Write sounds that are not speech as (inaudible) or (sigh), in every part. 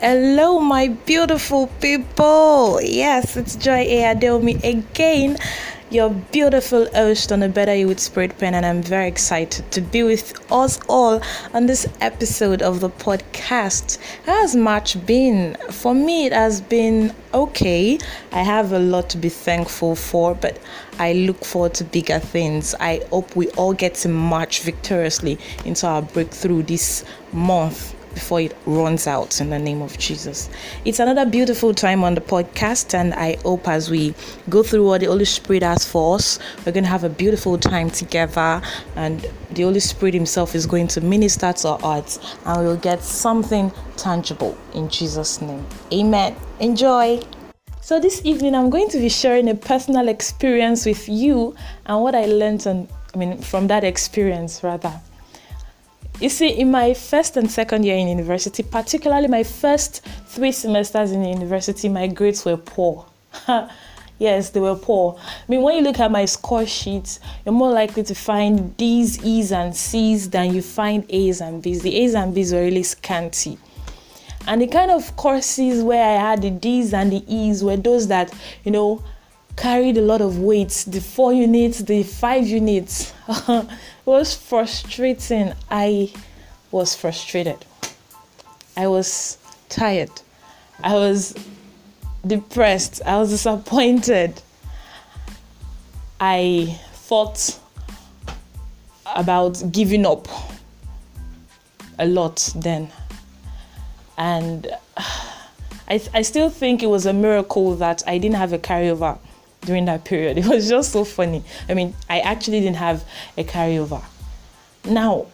Hello, my beautiful people. Yes, it's Joy A. Adeomi again, your beautiful host on the Better You with Spirit Pen, and I'm very excited to be with us all on this episode of the podcast. How has March been? For me, it has been okay. I have a lot to be thankful for, but I look forward to bigger things. I hope we all get to march victoriously into our breakthrough this month before it runs out in the name of Jesus. It's another beautiful time on the podcast, and I hope as we go through what the Holy Spirit has for us, we're going to have a beautiful time together, and the Holy Spirit Himself is going to minister to our hearts, and we'll get something tangible in Jesus' name. Amen. Enjoy. So, this evening, I'm going to be sharing a personal experience with you and what I learned on, I mean, from that experience, rather. You see, in my first and second year in university, particularly my first three semesters in university, my grades were poor. (laughs) yes, they were poor. I mean, when you look at my score sheets, you're more likely to find D's, E's, and C's than you find A's and B's. The A's and B's were really scanty. And the kind of courses where I had the D's and the E's were those that, you know, carried a lot of weight. The four units, the five units. (laughs) was frustrating. I was frustrated. I was tired. I was depressed. I was disappointed. I thought about giving up a lot then. And (sighs) I, I still think it was a miracle that I didn't have a carryover during that period. (laughs) It was just so funny. I mean, I actually didn't have a carryover. Now,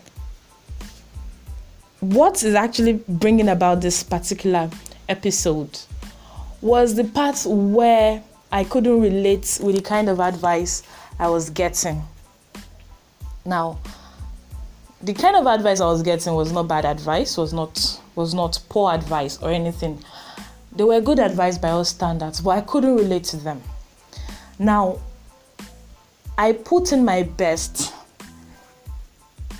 what is actually bringing about this particular episode was the part where I couldn't relate with the kind of advice I was getting. Now, the kind of advice I was getting was not bad advice, was not was not poor advice or anything. They were good advice by all standards, but I couldn't relate to them. Now, I put in my best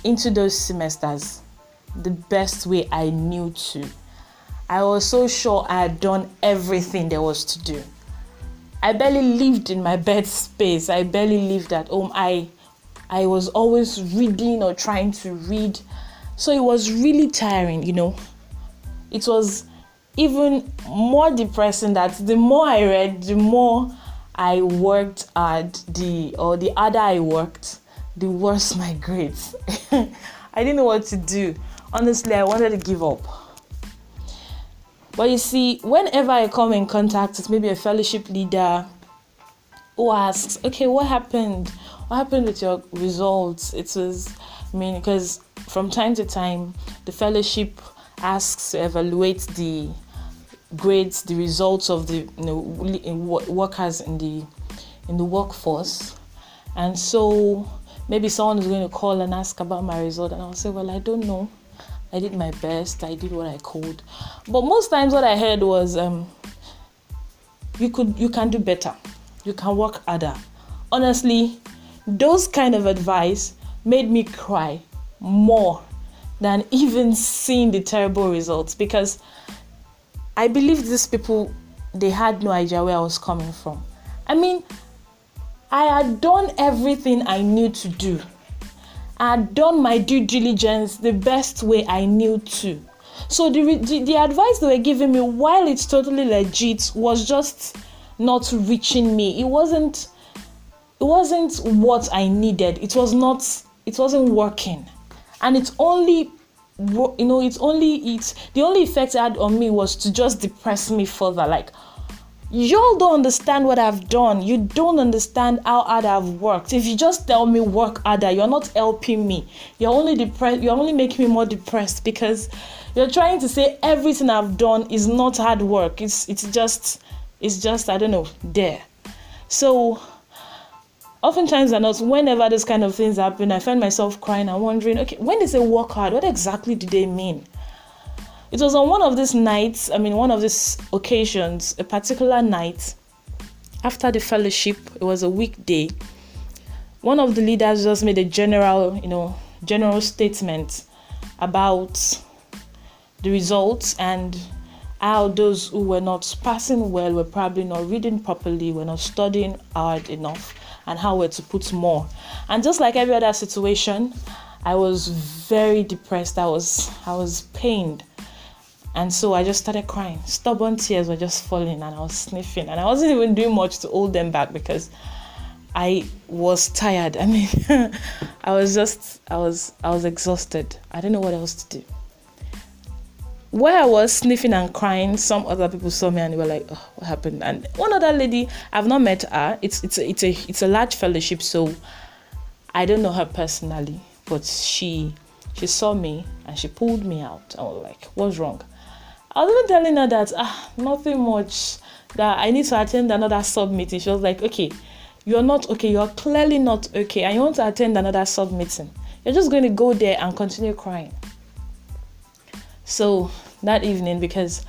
into those semesters the best way I knew to. I was so sure I had done everything there was to do. I barely lived in my (laughs) bed space. I barely lived at home. I I was always reading or trying to read. So it was really tiring, you know. It was even more depressing that the more I read, the more I worked at the or the other I worked, the worse (laughs) my grades. I didn't know what to do. Honestly, I wanted to give up. But you see, whenever I come in contact with maybe a fellowship leader who asks, okay, what happened? What happened with your results? It was, I mean, because from time to time, the fellowship asks to evaluate the grades the results of the you know workers in the in the workforce. And so maybe someone is going to call and ask about my result and i'll say well i don't know. I did my best. I did what i could. But most times what i heard was um, you could you can do better. You can work harder. Honestly those kind of advice made me cry more than even seeing the terrible results because I believe these people they had no idea where I was coming from. I mean, I had done everything I knew to do. I had done my due diligence the best way I knew to. So the, the, the advice they were giving me, while it's totally legit, was just not reaching me. It wasn't it wasn't what I needed. It was not it wasn't working. And it's only you know it's only it's the only effect it had on me was to just depress me further. Like y'all don't understand what i've done. You don't understand how hard i've worked. If you just tell me work harder you're not helping me. You're only depressed you're only making me more depressed because you're trying to say everything i've done is not hard work. It's it's just it's just i don't know there. So oftentimes and not whenever those kind of things happen i find myself crying and wondering okay when they say work hard what exactly do they mean? It was on one of these nights i mean one of these occasions a particular night after the fellowship it was a weekday one of the leaders just made a general you know general statement about the results and how those who were not passing well were probably not reading properly, were not studying hard enough, and how we're to put more. And just like every other situation, I was very depressed. I was I was pained. And so I just started crying. Stubborn tears were just falling and I was sniffing. And I wasn't even doing much to hold them back because I was tired. I mean, (laughs) I was just I was I was exhausted. I didn't know what else to do where I was sniffing and crying, some other people saw me and they were like, oh, "What happened?" And one other lady, I've not met her. It's it's a, it's a it's a large fellowship, so I don't know her personally, but she she saw me and she pulled me out. I was like, "What's wrong?" I was even telling her that ah, nothing much. That I need to attend another sub meeting. She was like, "Okay, you're not okay. You're clearly not okay, and you want to attend another sub meeting. You're just going to go there and continue crying." So that evening because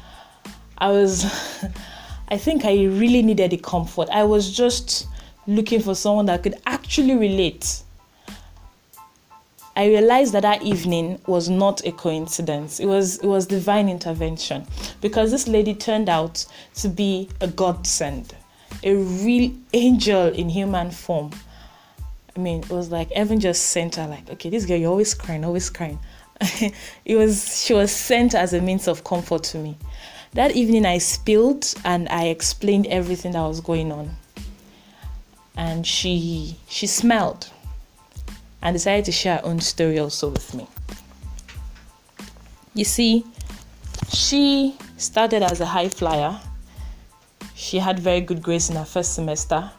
I was, (laughs) I think I really needed the comfort. I was just looking for someone that could actually relate. I realized that that evening was not a coincidence. It was it was divine intervention because this lady turned out to be a godsend, a real angel in human form. I mean, it was like heaven just sent her like, okay, this girl, you're always crying, always crying. (laughs) it was she was sent as a means of comfort to me. That evening I spilled and I explained everything that was going on. And she she smiled and decided to share her own story also with me. You see, she started as a high flyer. She had very good grades in her first semester,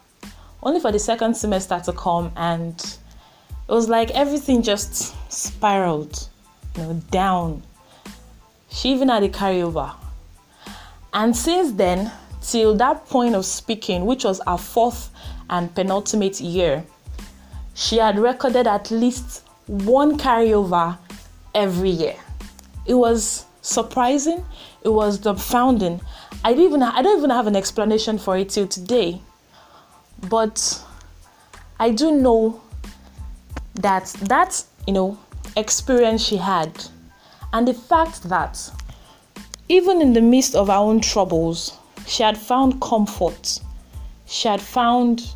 only for the second semester to come, and it was like everything just spiraled you know, down. She even had a carryover. And since then, till that point of speaking, which was our fourth and penultimate year, she had recorded at least one carryover every year. It was surprising, it was dumbfounding. I didn't even I don't even have an explanation for it till today. But I do know that that, you know, experience she had, and the fact that even in the midst of her own troubles, she had found comfort, she had found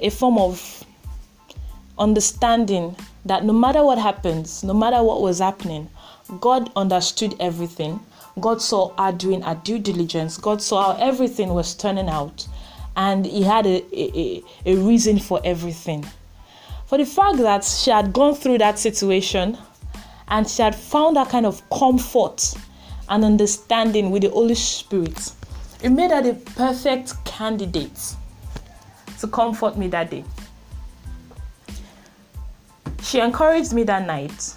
a form of understanding that no matter what happens, no matter what was happening, God understood everything. God saw her doing her due diligence. God saw how everything was turning out. And He had a, a, a reason for everything for the fact that she had gone through that situation and she had found that kind of comfort and understanding with the Holy Spirit. It made her the perfect candidate to comfort me that day. She encouraged me that night.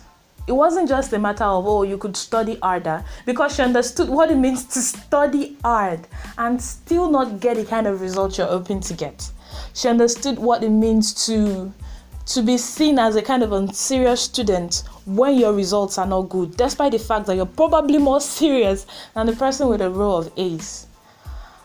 It wasn't just a matter of, oh, you could study harder, because she understood what it means to study hard and still not get the kind of results you're hoping to get. She understood what it means to to be seen as a kind of a serious student when your results are not good, despite the fact that you're probably more (laughs) serious than the person with a row of A's.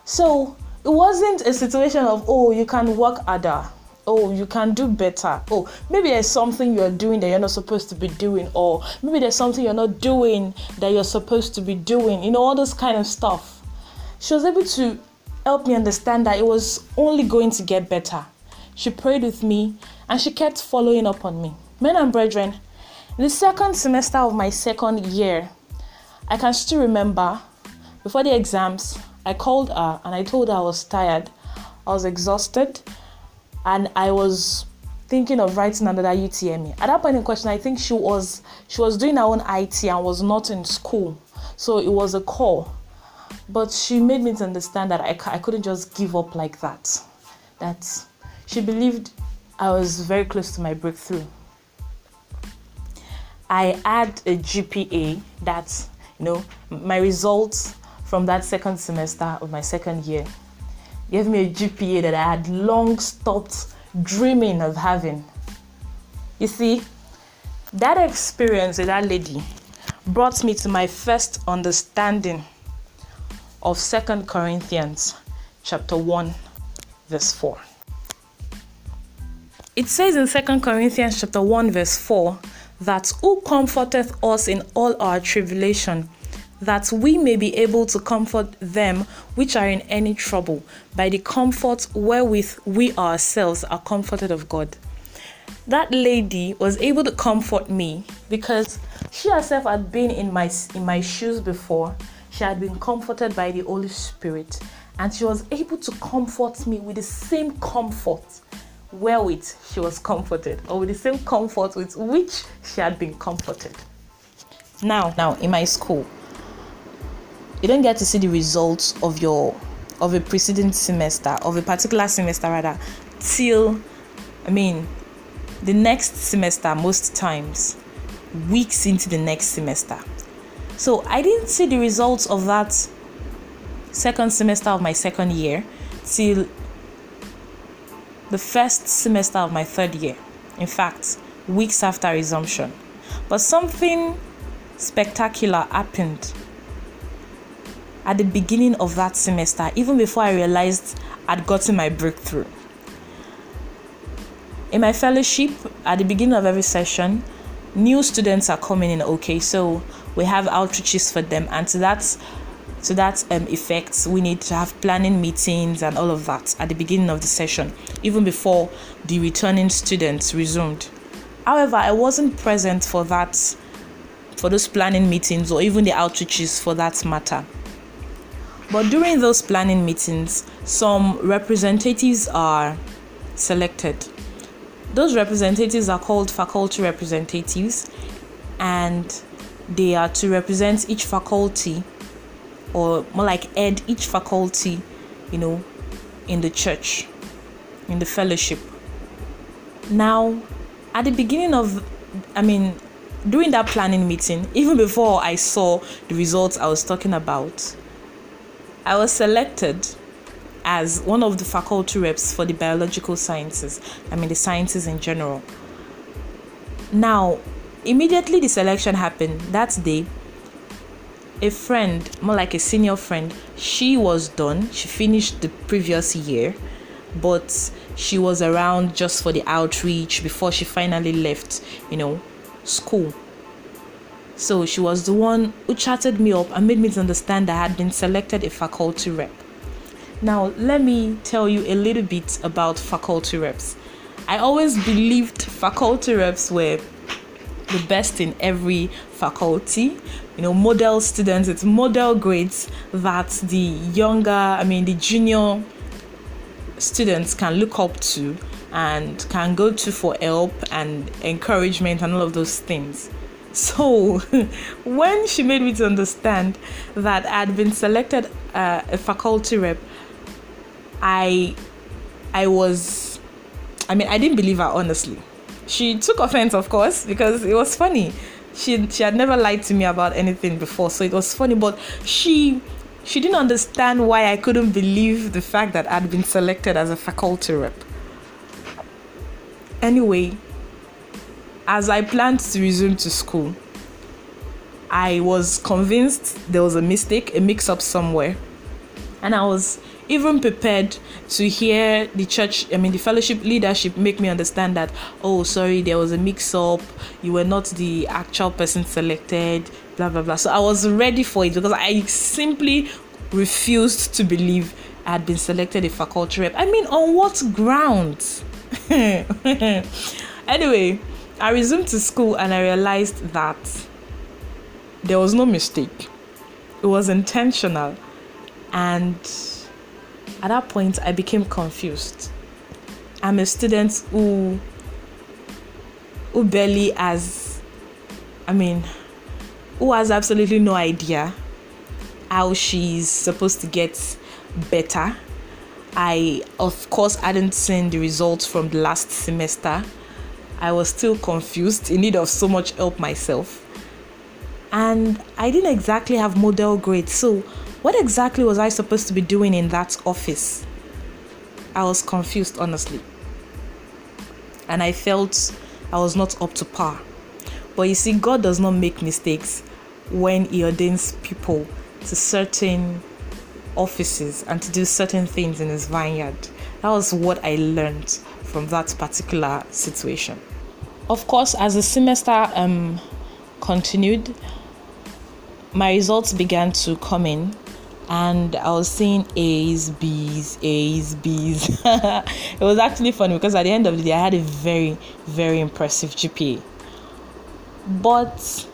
So it wasn't a situation of, oh, you can work harder. Oh, you can do better. Oh, maybe there's something you're doing that you're not supposed to be doing, or maybe there's something you're not doing that you're supposed to be doing. You know, all this kind of stuff. She was able to help me understand that it was only going to get better. She prayed with me and she kept following up on me. Men and brethren, in the second semester of my second year, I can still remember before the exams, I called her and I told her I was tired, I was exhausted, and I was thinking of writing another UTME. At that point in question, I think she was she was doing her own IT and was not in school, so it was a call. But she made me to understand that I, I couldn't just give up like that. That she believed I was very close to my breakthrough. I had a GPA that, you know, my results from that second semester of my second year gave me a GPA that I had long stopped dreaming of having. You see, that experience with that lady brought me to my first understanding of Second Corinthians chapter 1 verse 4. It says in 2 Corinthians chapter 1 verse 4 that who comforteth us in all our tribulation that we may be able to comfort them which are in any trouble by the comfort wherewith we ourselves are comforted of God. That lady was able to comfort me because she herself had been in my in my shoes before. She had been comforted by the Holy Spirit and she was able to comfort me with the same comfort wherewith she was comforted or with the same comfort with which she had been comforted. Now, now in my school, you don't get to see the results of your of a preceding semester of a particular semester rather till i mean the next semester most times weeks into the next semester so i didn't see the results of that second semester of my second year till the first semester of my third year in fact weeks after resumption but something spectacular happened at the beginning of that semester, even before I realized I'd gotten my breakthrough. In my fellowship, at the beginning of every session, new students are coming in. Okay, so we have outreaches for them, and to that to that um, effect, we need to have planning meetings and all of that at the beginning of the session, even before the returning students resumed. However, I wasn't present for that, for those planning meetings or even the outreaches for that matter. But during those planning meetings, some representatives are selected. Those representatives are called faculty representatives, and they are to represent each faculty, or more like head each faculty, you know, in the church, in the fellowship. Now, at the beginning of, I mean, during that planning meeting, even before I saw the results I was talking about, I was selected as one of the faculty reps for the biological sciences, I mean, the sciences in general. Now, immediately the selection happened that day, a friend, more like a senior friend, she was done. She finished the previous year, but she was around just for the outreach before she finally left, you know, school. So she was the one who chatted me up and made me understand that I had been selected a faculty rep. Now, let me tell you a little bit about faculty reps. I always believed faculty reps were the best in every faculty. You know, model students, it's model grades that the younger, I mean, the junior students can look up to and can go to for help and encouragement and all of those things. So, (laughs) when she made me to understand that I'd been selected uh, a faculty rep, I, I was, I mean, I didn't believe her honestly. She took offense, of course, because it was funny. She she had never lied to me about anything before, so it was funny. But she she didn't understand why I couldn't believe the fact that I'd been selected as a faculty rep. Anyway, as I planned to resume to school, I was convinced there was a mistake, a mix up somewhere. And I was even prepared to hear the church, I mean, the fellowship leadership make me understand that, oh, sorry, there was a mix up, you were not the actual person selected, blah, blah, blah. So I was ready for it because I simply refused to believe I had been selected a faculty rep. I mean, on what grounds? (laughs) anyway, I resumed to school and I realized that there was no mistake, it was intentional. And at that point, I became confused. I'm a student who, who barely has, I mean, who has absolutely no idea how she's supposed to get better. I, of course, hadn't seen the results from the last semester. I was still confused, in need of so much help myself. And I didn't exactly have model grades. So, what exactly was I supposed to be doing in that office? I was confused, honestly. And I felt I was not up to par. But you see, God does not make mistakes when He ordains people to certain offices and to do certain things in His vineyard. That was what I learned from that particular situation. Of course, as the semester um, continued, my results began to come in and I was seeing A's, B's, A's, B's. (laughs) it was actually funny because at the end of the day, I had a very, very impressive GPA. But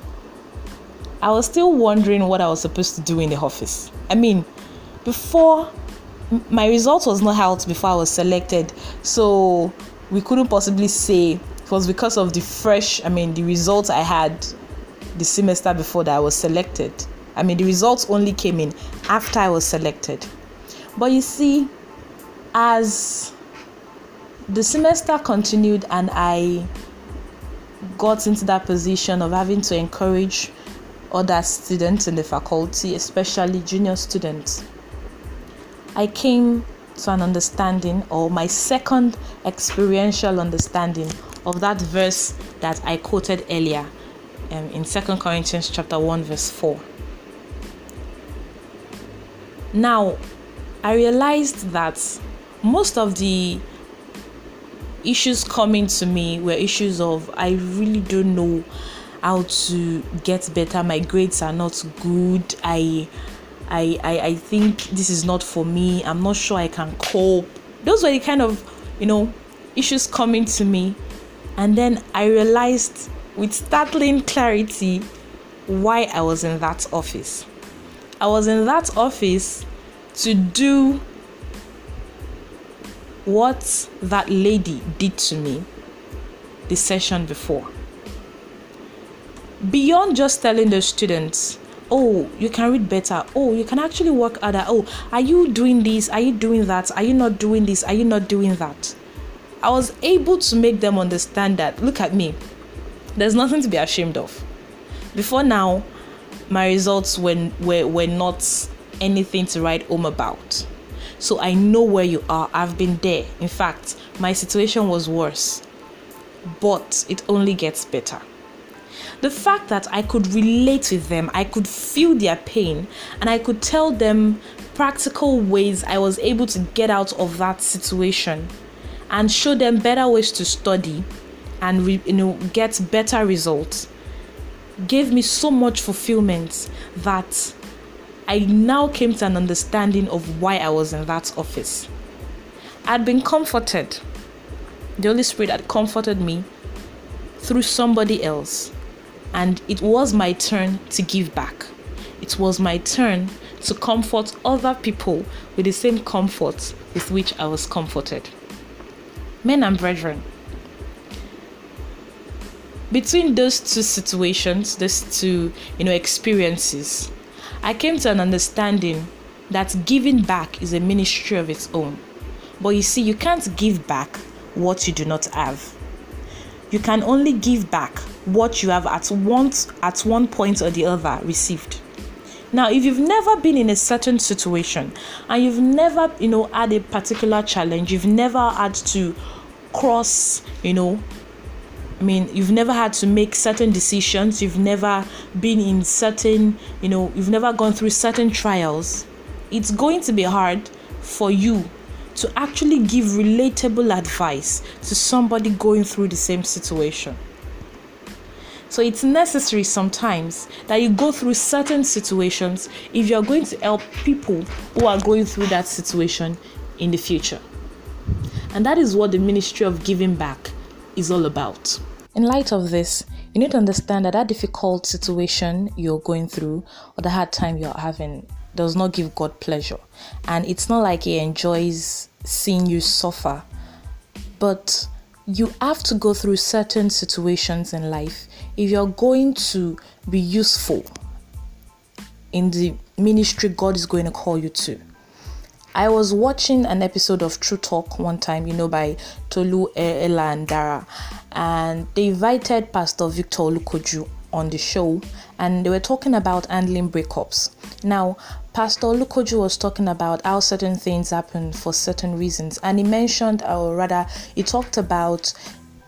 I was still wondering what I was supposed to do in the office. I mean, before my result was not out before I was selected, so we couldn't possibly say it was because of the fresh, I mean, the results I had the semester before that I was selected. I mean, the results only came in after I was selected. But you see, as the semester continued and I got into that position of having to encourage other students in the faculty, especially junior students, I came to an understanding or my second experiential understanding of that verse that I quoted earlier um, in Second Corinthians chapter 1 verse 4. Now, I realized that most of the issues coming to me were issues of I really don't know how to get better. My grades are not good. I I, I, I think this is not for me. I'm not sure I can cope. Those were the kind of, you know, issues coming to me. And then I realized with startling clarity why I was in that office. I was in that office to do what that lady did to me the session before. Beyond just telling the students, oh, you can read better, oh, you can actually work harder, oh, are you doing this, are you doing that, are you not doing this, are you not doing that? I was able to make them understand that, look at me, there's nothing to be ashamed of. Before now, my results were, were, were not anything to write home about. So I know where you are. I've been there. In fact, my situation was worse. But it only gets better. The fact that I could relate with them, I could feel their pain, and I could tell them practical ways I was able to get out of that situation and show them better ways to study and you know get better results gave me so much fulfillment that I now came to an understanding of why I was in that office. I'd been comforted. The Holy Spirit had comforted me through somebody else, and it was my turn to give back. It was my turn to comfort other people with the same comfort with which I was comforted. Men and brethren, between those two situations, those two, you know, experiences, I came to an understanding that giving back is a ministry of its own. But you see, you can't give back what you do not have. You can only give back what you have at once at one point or the other received. Now, if you've never been in a certain situation and you've never, you know, had a particular challenge, you've never had to cross, you know, I mean, you've never had to make certain decisions, you've never been in certain, you know, you've never gone through certain trials. It's going to be hard for you to actually give relatable advice to somebody going through the same situation. So it's necessary sometimes that you go through certain situations if you're going to help people who are going through that situation in the future. And that is what the ministry of giving back is all about. In light of this, you need to understand that that difficult situation you're going through or the hard time you're having does not give God pleasure. And it's not like He enjoys seeing you suffer. But you have to go through certain situations in life if you're going to be useful in the ministry God is going to call you to. I was watching an episode of True Talk one time, you know, by Tolu Ella and Dara, and they invited Pastor Victor Olukoju on the show, and they were talking about handling breakups. Now, Pastor Olukoju was talking about how certain things happen for certain reasons, and he mentioned, or rather, he talked about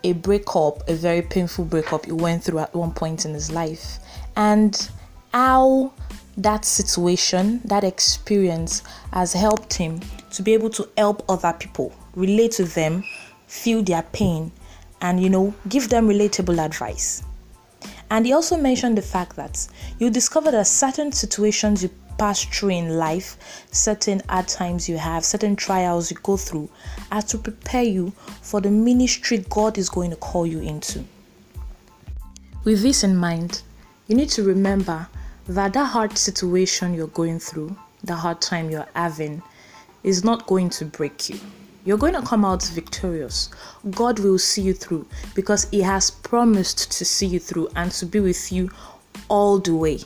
a breakup, a very painful breakup he went through at one point in his life, and how that situation, that experience has helped him to be able to help other people, relate to them, feel their pain, and you know, give them relatable advice. And he also mentioned the fact that you discover that certain situations you pass through in life, certain hard times you have, certain trials you go through, are to prepare you for the ministry God is going to call you into. With this in mind, you need to remember that that hard situation you're going through, the hard time you're having, is not going to break you. You're going to come out victorious. God will see you through because He has promised to see you through and to be with you all the way.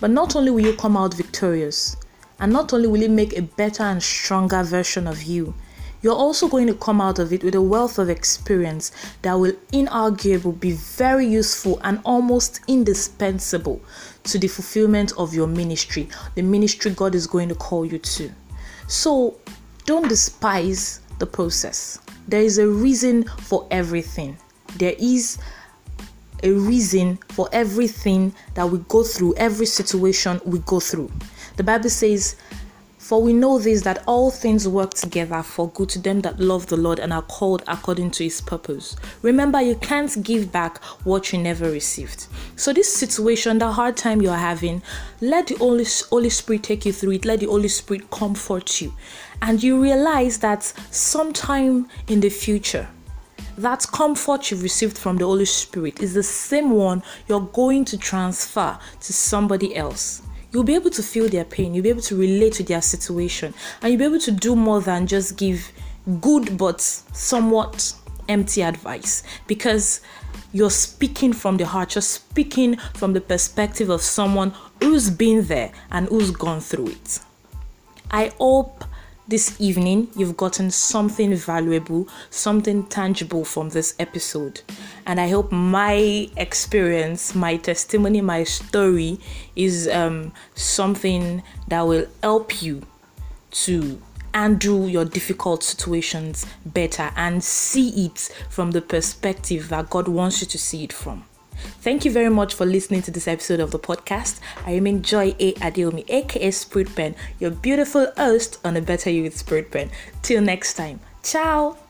But not only will you come out victorious, and not only will He make a better and stronger version of you, you're also going to come out of it with a wealth of experience that will inarguably be very useful and almost indispensable to the fulfillment of your ministry, the ministry God is going to call you to. So don't despise the process. There is a reason for everything. There is a reason for everything that we go through, every situation we go through. The Bible says, For we know this, that all things work together for good to them that love the Lord and are called according to his purpose. Remember, you can't give back what you never received. So, this situation, the hard time you're having, let the Holy, Holy Spirit take you through it, let the Holy Spirit comfort you. And you realize that sometime in the future, that comfort you've received from the Holy Spirit is the same one you're going to transfer to somebody else. You'll be able to feel their pain, you'll be able to relate to their situation, and you'll be able to do more than just give good but somewhat empty advice because you're speaking from the heart, you're speaking from the perspective of someone who's been there and who's gone through it. I hope this evening you've gotten something valuable, something tangible from this episode. And I hope my experience, my testimony, my story is um, something that will help you to handle your difficult situations better and see it from the perspective that God wants you to see it from. Thank you very much for listening to this episode of the podcast. I remain Joy A. Adeomi, aka Spirit Pen, your beautiful host on a Better You with Spirit Pen. Till next time, ciao.